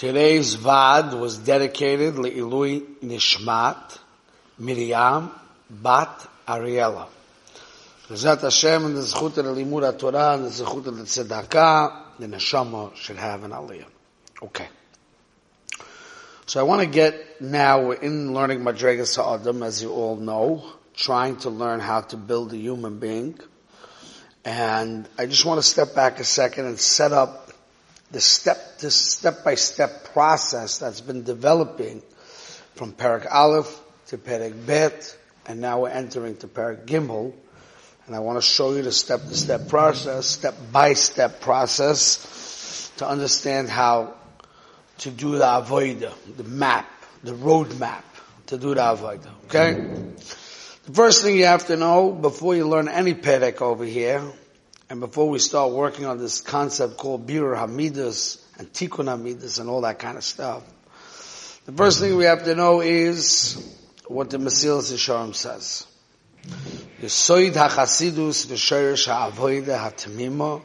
Today's Vad was dedicated Le'ilui Nishmat Miriam Bat Ariella. Bezat Hashem and the Zechut of the Limud Torah and the Zechut of the Tzedakah, the Neshama should have an Aliyah. Okay. So I want to get now, we're in learning Madregas Ha'adam, as you all know, trying to learn how to build a human being. And I just want to step back a second and set up the step, this step-by-step process that's been developing from Parak Aleph to Parak Bet, and now we're entering to Parak Gimel. And I want to show you the step-to-step process, step-by-step process to understand how to do the avoida, the map, the roadmap to do the avoida. Okay? The first thing you have to know before you learn any pedek over here, and before we start working on this concept called Birur Hamidus and Tikkun Hamidus and all that kind of stuff, the first thing we have to know is what the Mesilas Yesharim says. Yisoid HaChasidus V'Shorish HaAvoida HaTamima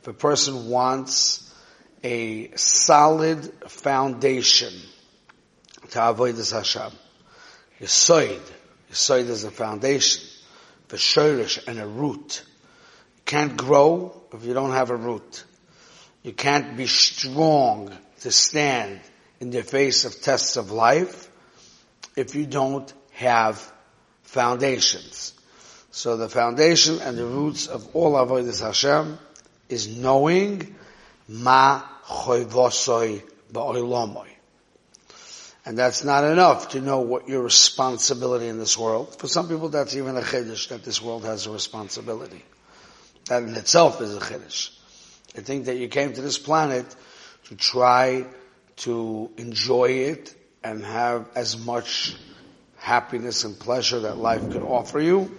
If a person wants a solid foundation to avoid this Hashem. Yisoid. Yisoid is a foundation. The shirish and a root. Can't grow if you don't have a root. You can't be strong to stand in the face of tests of life if you don't have foundations. So the foundation and the roots of all avodas Hashem is knowing ma choivosoi ba'olamoi. And that's not enough to know what your responsibility in this world. For some people, that's even a chiddush that this world has a responsibility. That in itself is a chiddush. I think that you came to this planet to try to enjoy it and have as much happiness and pleasure that life could offer you.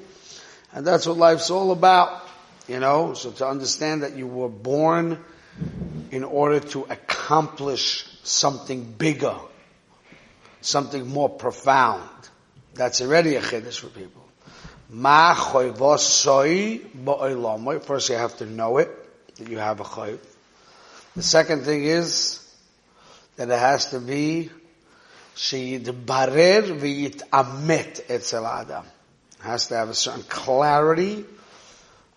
And that's what life's all about, you know. So to understand that you were born in order to accomplish something bigger, something more profound. That's already a chiddush for people. Ma soy. First you have to know it, that you have a chayv. The second thing is that it has to be sheyidbarer v'yitamet etzel adam. Has to have a certain clarity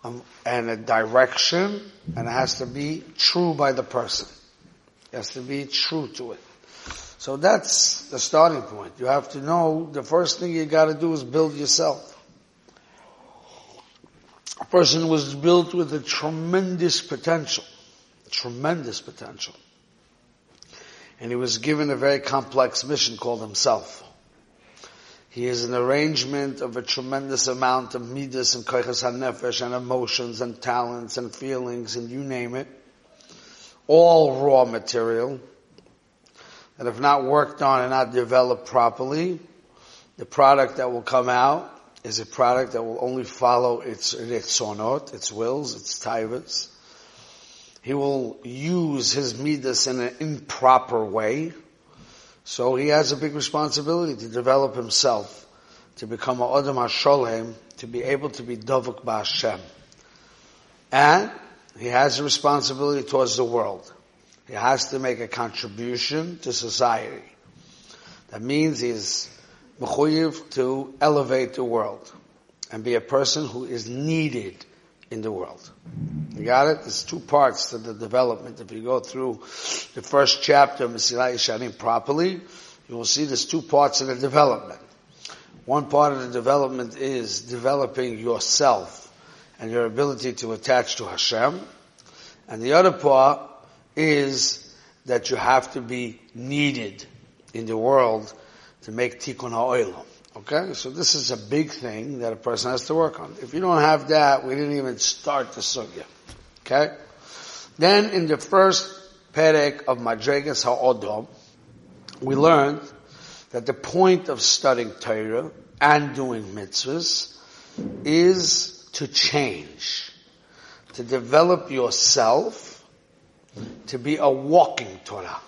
um, and a direction, and it has to be true by the person. It has to be true to it. So that's the starting point. You have to know the first thing you got to do is build yourself. Person was built with a tremendous potential, tremendous potential, and he was given a very complex mission called himself. He is an arrangement of a tremendous amount of midas and koichas hanefesh and emotions and talents and feelings and you name it. All raw material that if not worked on and not developed properly, the product that will come out is a product that will only follow its sonot, its wills, its taivas. He will use his midas in an improper way so he has a big responsibility to develop himself, to become a Adam HaSholem, to be able to be Dovuk Ba'Hashem. And he has a responsibility towards the world. He has to make a contribution to society. That means he's to elevate the world and be a person who is needed in the world. You got it? There's two parts to the development. If you go through the first chapter of Mesilat Yesharim properly, you will see there's two parts of the development. One part of the development is developing yourself and your ability to attach to Hashem. And the other part is that you have to be needed in the world to make tikkun ha'olam. Okay, so this is a big thing that a person has to work on. If you don't have that, we didn't even start the sugya. Okay? Then in the first perek of Madregas Ha'odom, we learned that the point of studying Torah and doing mitzvahs is to change, to develop yourself to be a walking Torah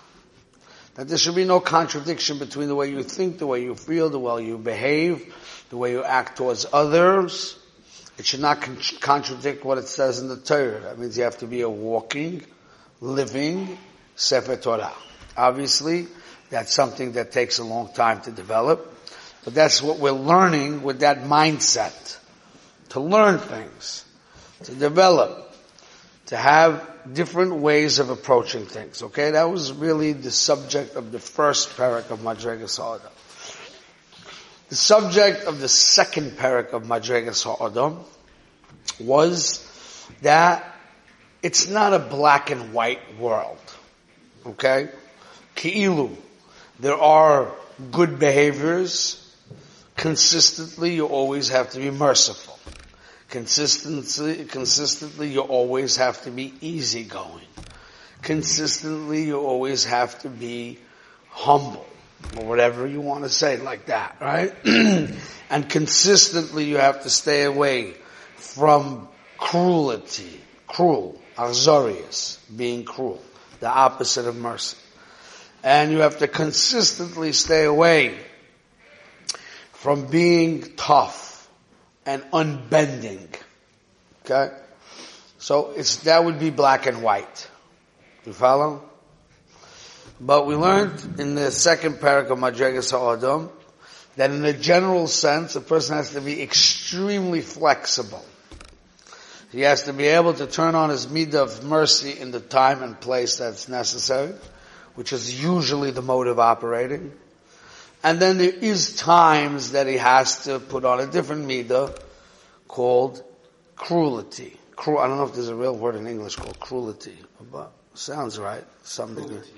that there should be no contradiction between the way you think, the way you feel, the way you behave, the way you act towards others. It should not con- contradict what it says in the Torah. That means you have to be a walking, living Sefer Torah. Obviously, that's something that takes a long time to develop, but that's what we're learning with that mindset. To learn things, to develop, to have different ways of approaching things. Okay, that was really the subject of the first parak of Madregas Ha'adam. The subject of the second parak of Madregas Ha'adam was that it's not a black and white world. Okay? Ki'ilu. There are good behaviors. Consistently, you always have to be merciful. Consistently, consistently, you always have to be easygoing. Consistently, you always have to be humble, or whatever you want to say like that, right? and consistently, you have to stay away from cruelty, cruel, achzarius, being cruel, the opposite of mercy. And you have to consistently stay away from being tough and unbending. Okay? So it's, that would be black and white. You follow? But we learned in the second parak of Madregas Ha'adam that in a general sense, a person has to be extremely flexible. He has to be able to turn on his midah of mercy in the time and place that's necessary, which is usually the mode of operating. And then there is times that he has to put on a different midah called cruelty. Cru- I don't know if there's a real word in English called cruelty, but sounds right. Something. Cruelty.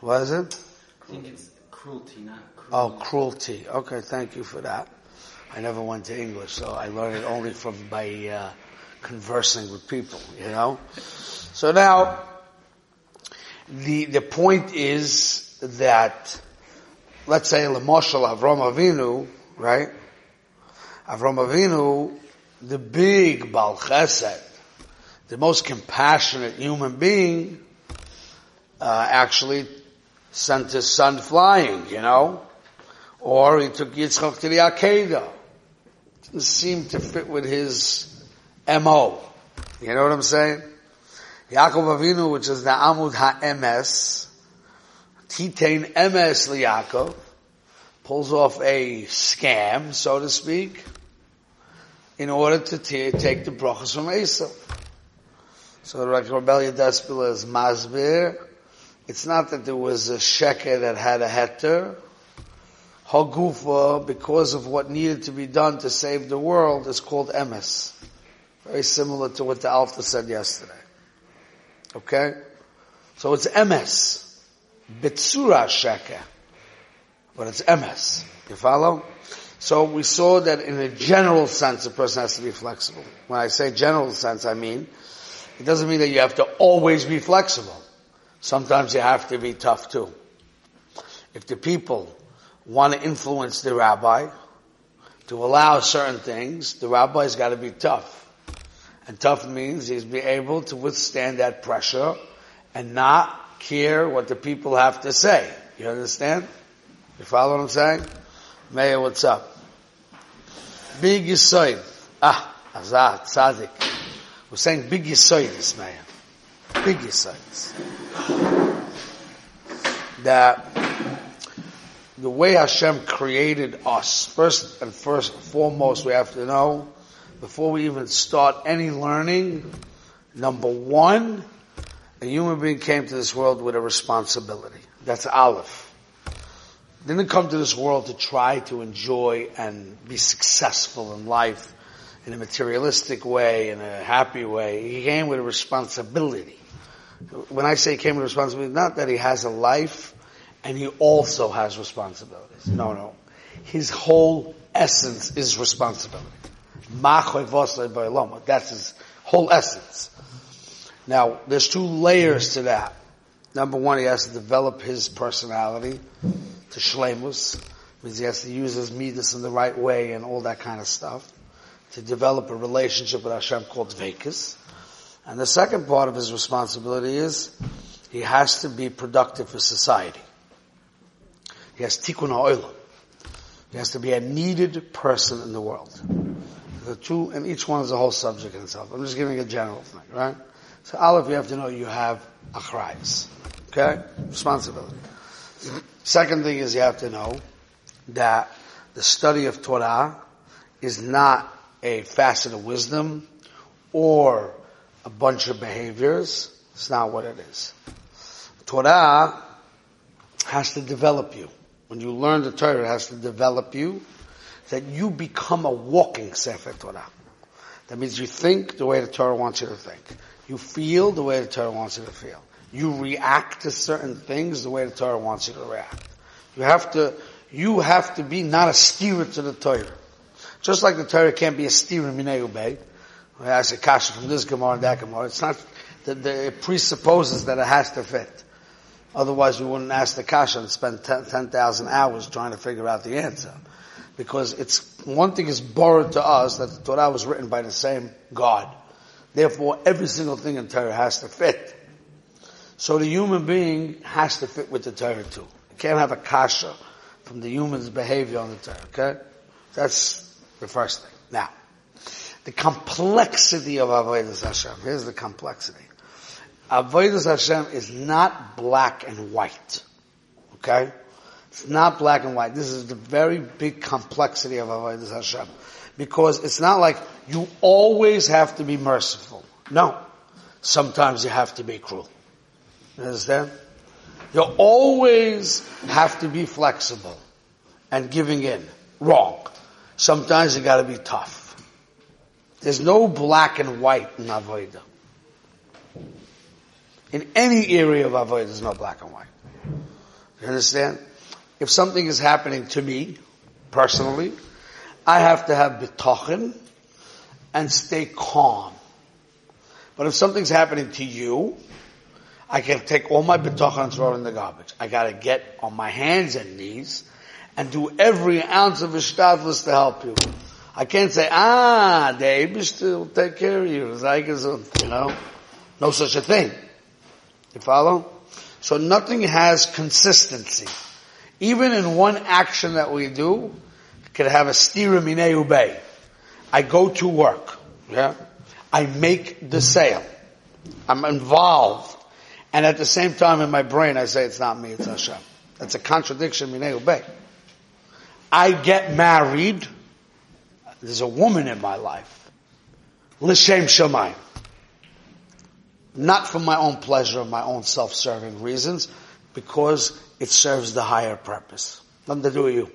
What is it? I think it's cruelty, not Oh, cruelty. cruelty. Okay, thank you for that. I never went to English, so I learned it only from by uh, conversing with people. You know. So now, the the point is that, let's say, Lamoshal Avram Avinu, right? Avram Avinu, the big Bal Chesed, the most compassionate human being, uh, actually sent his son flying, you know? Or he took Yitzchak to the Akedah. Didn't seem to fit with his MO. You know what I'm saying? Yaakov Avinu, which is the Amud HaEmes, Titain Emes Yaakov, pulls off a scam, so to speak, in order to t- take the brachas from Esau. So like Rebellion Despila is Masbir, it's not that there was a sheker that had a heter. Hagufa, because of what needed to be done to save the world, is called emes. Very similar to what the Alpha said yesterday. Okay? So it's emes. Bitsura sheker. But it's emes. You follow? So we saw that in a general sense, a person has to be flexible. When I say general sense, I mean, it doesn't mean that you have to always be flexible. Sometimes you have to be tough too. If the people want to influence the rabbi to allow certain things, the rabbi's got to be tough. And tough means he's be able to withstand that pressure and not care what the people have to say. You understand? You follow what I'm saying? Meir, what's up? Big Yisoid. Ah, Azad, Tzaddik. We're saying big Yisoid this Meir. Big Yisoid that the way Hashem created us, first and first foremost, we have to know, before we even start any learning, number one, a human being came to this world with a responsibility. That's Aleph. Didn't come to this world to try to enjoy and be successful in life in a materialistic way, in a happy way. He came with a responsibility. When I say he came with a responsibility, not that he has a life and he also has responsibilities. No, no. His whole essence is responsibility. That's his whole essence. Now, there's two layers to that. Number one, he has to develop his personality to shlemus, means he has to use his midas in the right way and all that kind of stuff to develop a relationship with Hashem called Vekas. And the second part of his responsibility is he has to be productive for society. He has tikkun ha'olam. He has to be a needed person in the world. The two, and each one is a whole subject in itself. I'm just giving a general thing, right? So Aleph, you have to know you have achrayas. Okay? Responsibility. Second thing is you have to know that the study of Torah is not a facet of wisdom or a bunch of behaviors. It's not what it is. Torah has to develop you. When you learn the Torah, it has to develop you that you become a walking Sefer Torah. That means you think the way the Torah wants you to think. You feel the way the Torah wants you to feel. You react to certain things the way the Torah wants you to react. You have to, you have to be not a steerer to the Torah. Just like the Torah can't be a steerer minei ubay. I say kasha from this Gemara and that Gemara. It's not, the, the, it presupposes that it has to fit. Otherwise we wouldn't ask the kasha and spend 10,000 hours trying to figure out the answer. Because it's, one thing is borrowed to us that the Torah was written by the same God. Therefore every single thing in Torah has to fit. So the human being has to fit with the Torah too. You can't have a kasha from the human's behavior on the Torah, okay? That's the first thing. Now, the complexity of Avodah Hashem. Here's the complexity. Avodah Hashem is not black and white. Okay? It's not black and white. This is the very big complexity of Avodah Hashem. Because it's not like you always have to be merciful. No. Sometimes you have to be cruel. You understand? You always have to be flexible and giving in. Wrong. Sometimes you gotta be tough. There's no black and white in Avodah. In any area of Avodah, there's no black and white. You understand? If something is happening to me, personally, I have to have bitachon and stay calm. But if something's happening to you, I can take all my bitachon and throw it in the garbage. I gotta get on my hands and knees and do every ounce of ishtadlus to help you. I can't say, ah, the Abish will take care of you. You know, no such a thing. You follow? So nothing has consistency. Even in one action that we do, could have a stira mineu bay. I go to work. Yeah. I make the sale. I'm involved. And at the same time in my brain I say it's not me, it's Hashem. That's a contradiction, mineu bay. I get married. There's a woman in my life. L'shem Shemayim. Not for my own pleasure, my own self-serving reasons, because it serves the higher purpose. Nothing to do with you.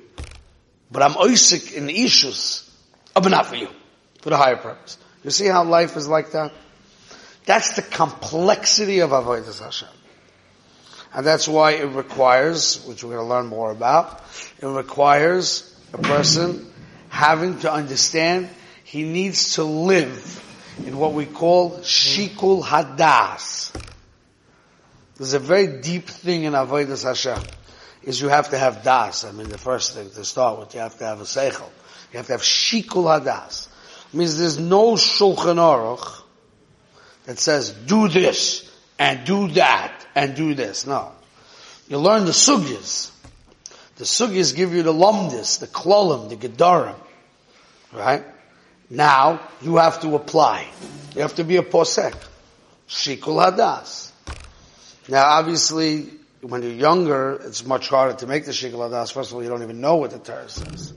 But I'm oisik in issues, Oh, but not for you. For the higher purpose. You see how life is like that? That's the complexity of Avodah Hashem. And that's why it requires, which we're going to learn more about, it requires a person having to understand he needs to live in what we call shikul hadas. There's a very deep thing in avodas Hashem, is you have to have das. I mean, the first thing to start with, you have to have a seichel. You have to have shikul hadas. It means there's no shulchan aruch that says, do this, and do that, and do this. No. You learn the sugyas. The sugyas give you the lumdis, the klolim, the gedarim. Right? Now, you have to apply. You have to be a posek. Shikul hadas. Now, obviously, when you're younger, it's much harder to make the shikul hadas. First of all, you don't even know what the Torah says.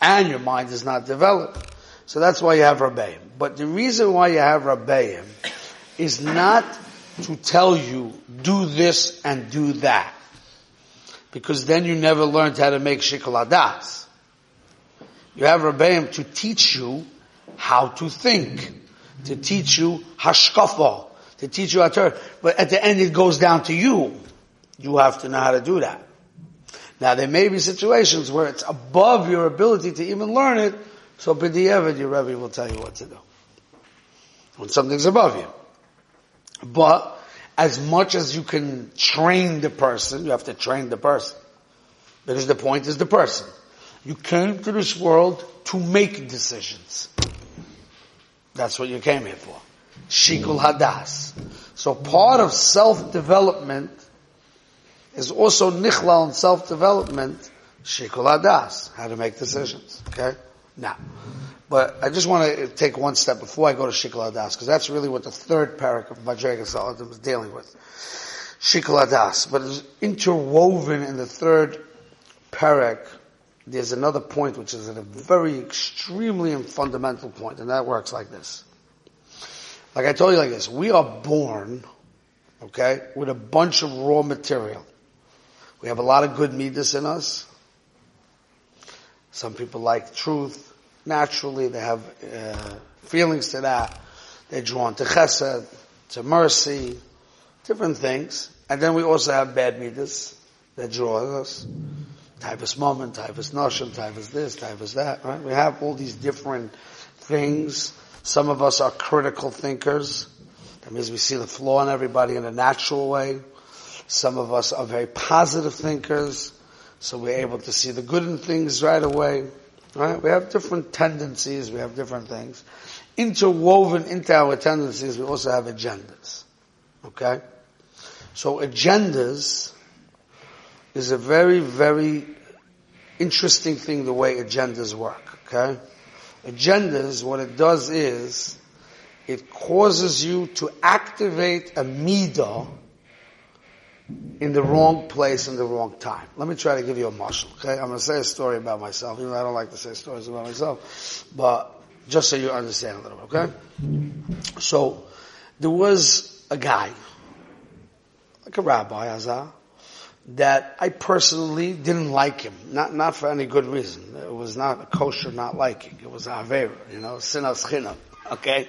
And your mind is not developed. So that's why you have Rabbeim. But the reason why you have Rabbeim is not to tell you, do this and do that. Because then you never learned how to make shikul hadas. You have Rabbeim to teach you how to think, to teach you hashkafa, to teach you how to, but at the end it goes down to you. You have to know how to do that. Now there may be situations where it's above your ability to even learn it, so b'di'evid your Rebbe will tell you what to do. When something's above you. But, as much as you can train the person, you have to train the person. Because the point is the person. You came to this world to make decisions. That's what you came here for. Shikul Hadas. So part of self-development is also nichlal in self-development, Shikul Hadas, how to make decisions. Okay? Now, but I just want to take one step before I go to Shikul Hadas, because that's really what the third parak of Madregas Ha'adam is dealing with. Shikul Hadas, but it's interwoven in the third parak. There's another point which is a very extremely and fundamental point, and that works like this. Like I told you like this, we are born, okay, with a bunch of raw material. We have a lot of good midas in us. Some people like truth. Naturally, they have uh, feelings to that. They're drawn to chesed, to mercy, different things. And then we also have bad midas that draw us. Typhus moment, typhus notion, typhus this, typhus that, right? We have all these different things. Some of us are critical thinkers. That means we see the flaw in everybody in a natural way. Some of us are very positive thinkers, so we're able to see the good in things right away. Right? We have different tendencies, we have different things. Interwoven into our tendencies, we also have agendas. Okay? So agendas is a very, very interesting thing the way agendas work. Okay? Agendas, what it does is, it causes you to activate a midah in the wrong place in the wrong time. Let me try to give you a marshal, okay? I'm going to say a story about myself, even though I don't like to say stories about myself, but just so you understand a little bit, okay? So, there was a guy, like a rabbi, Azar, that I personally didn't like him. Not, not for any good reason. It was not a kosher not liking. It was Avera, you know, sinas chinam, okay?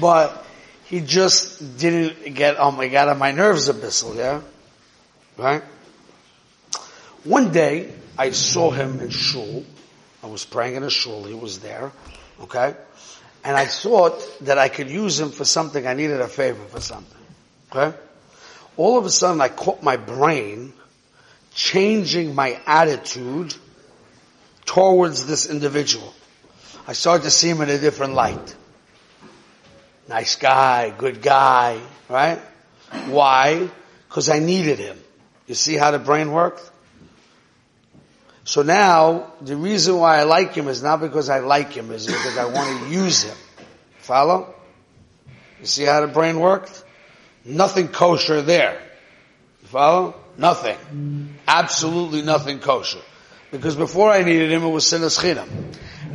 But, he just didn't get oh my, god, on my nerves a bissel, yeah? Right? One day, I saw him in shul. I was praying in a shul. He was there. Okay? And I thought that I could use him for something. I needed a favor for something. Okay? All of a sudden, I caught my brain changing my attitude towards this individual. I started to see him in a different light. Nice guy, good guy, right? Why? Because I needed him. You see how the brain worked? So now, the reason why I like him is not because I like him, is because I want to use him. Follow? You see how the brain worked? Nothing kosher there. You follow? Nothing. Absolutely nothing kosher. Because before I needed him, it was sinas chinam.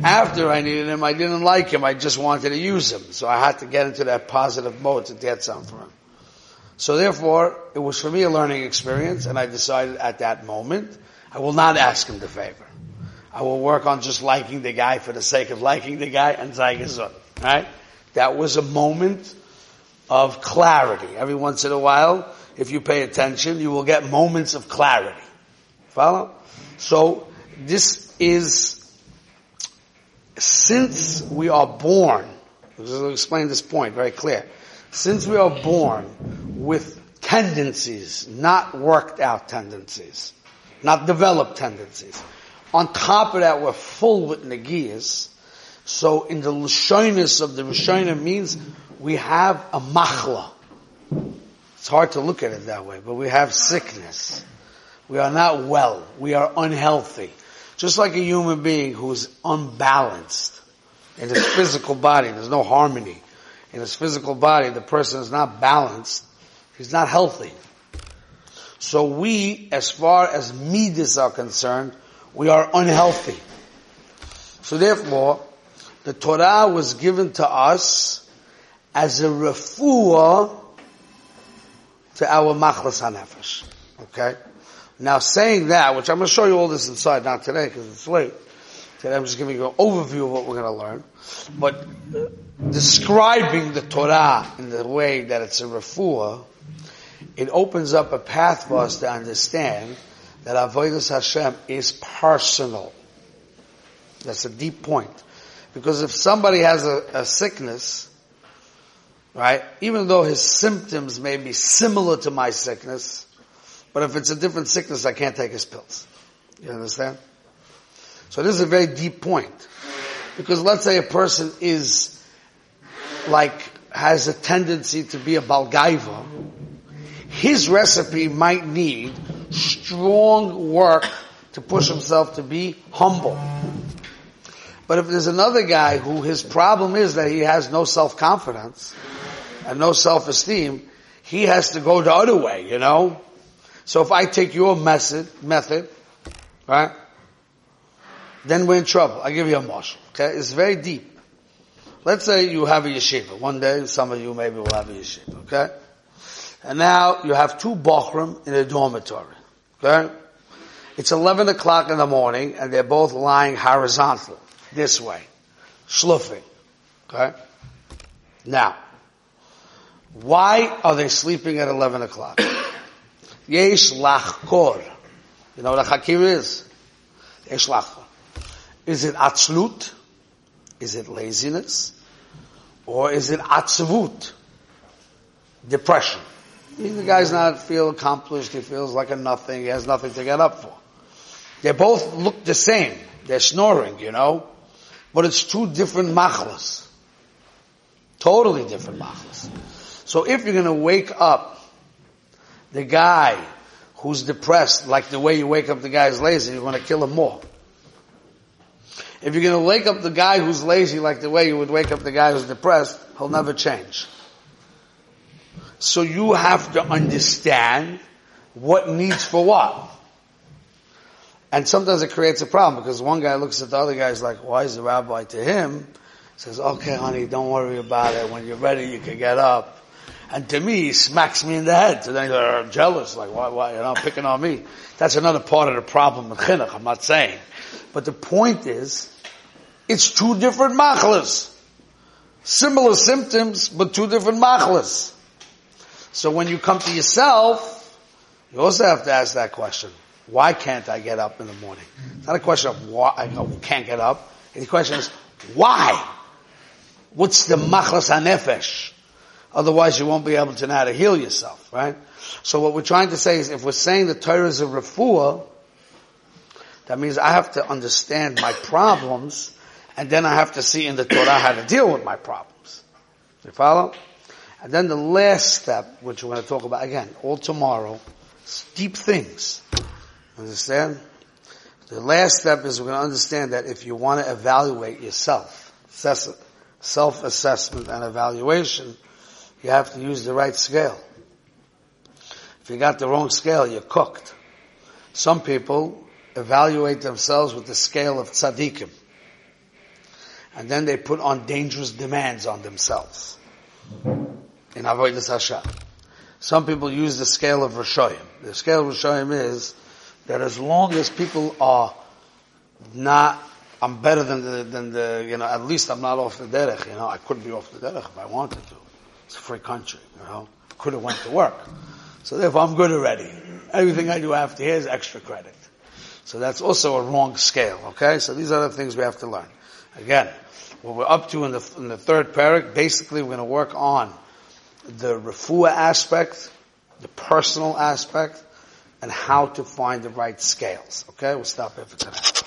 After I needed him, I didn't like him. I just wanted to use him. So I had to get into that positive mode to get something from him. So therefore, it was for me a learning experience, and I decided at that moment, I will not ask him the favor. I will work on just liking the guy for the sake of liking the guy and Zaygazun. Right? That was a moment of clarity. Every once in a while, if you pay attention, you will get moments of clarity. Follow? So, this is since we are born, I'll explain this point very clear. Since we are born with tendencies, not worked out tendencies, not developed tendencies, on top of that we're full with negiyas, so in the Lashonis of the Rishonim means we have a machla. It's hard to look at it that way, but we have sickness. We are not well. We are unhealthy. Just like a human being who's unbalanced in his physical body, there's no harmony. In his physical body, the person is not balanced. He's not healthy. So we, as far as midas are concerned, we are unhealthy. So therefore, the Torah was given to us as a refuah to our machlas hanefesh. Okay? Now saying that, which I'm going to show you all this inside, not today because it's late. Today I'm just giving you an overview of what we're going to learn. But uh, describing the Torah in the way that it's a refuah, it opens up a path for us to understand that Avodah Hashem is personal. That's a deep point. Because if somebody has a, a sickness, right, even though his symptoms may be similar to my sickness, but if it's a different sickness, I can't take his pills. You understand? So this is a very deep point. Because let's say a person is like, has a tendency to be a balgaiva, his recipe might need strong work to push himself to be humble. But if there's another guy who his problem is that he has no self-confidence and no self-esteem, He has to go the other way, you know? So if I take your method, method, right? Then we're in trouble. I give you a marshal. Okay? It's very deep. Let's say you have a yeshiva. One day, some of you maybe will have a yeshiva. Okay? And now you have two bochrim in a dormitory. Okay? It's 11 o'clock in the morning and they're both lying horizontal, this way, schluffing. Okay? Now, why are they sleeping at 11 o'clock? Yesh lachkor. You know what a is? Yesh lachkor. Is it atzlut? Is it laziness? Or is it atzvut? Depression. The guy's not feel accomplished. He feels like a nothing. He has nothing to get up for. They both look the same. They're snoring, you know, but it's two different machlas. Totally different machlas. So if you're going to wake up the guy who's depressed, like the way you wake up the guy who's lazy, you're going to kill him more. If you're going to wake up the guy who's lazy like the way you would wake up the guy who's depressed, he'll never change. So you have to understand what needs for what. And sometimes it creates a problem because one guy looks at the other guy, is like, why is the rabbi to him? Says, okay honey, don't worry about it. When you're ready, you can get up. And to me, he smacks me in the head. So then he's like, I'm jealous. Like, why, why, you know, picking on me. That's another part of the problem with chinuch, I'm not saying. But the point is, it's two different machlas. Similar symptoms, but two different machlas. So when you come to yourself, you also have to ask that question. Why can't I get up in the morning? It's not a question of why I can't get up. The question is, why? What's the machlas hanefesh? Otherwise you won't be able to know how to heal yourself, right? So what we're trying to say is if we're saying the Torah is a refuah, that means I have to understand my problems and then I have to see in the Torah how to deal with my problems. You follow? And then the last step, which we're going to talk about again, all tomorrow, deep things. Understand? The last step is we're going to understand that if you want to evaluate yourself, self-assessment and evaluation, you have to use the right scale. If you got the wrong scale, you're cooked. Some people evaluate themselves with the scale of tzaddikim. And then they put on dangerous demands on themselves. In Avodah Hashem. Some people use the scale of Rishoyim. The scale of Rishoyim is that as long as people are not, I'm better than the, than the, you know, at least I'm not off the derech, you know, I could be off the derech if I wanted to. It's a free country, you know. Could have went to work. So therefore I'm good already. Everything I do after here is extra credit. So that's also a wrong scale, okay? So these are the things we have to learn. Again, what we're up to in the, in the third parak, basically we're going to work on the refuah aspect, the personal aspect, and how to find the right scales. Okay, we'll stop here for today.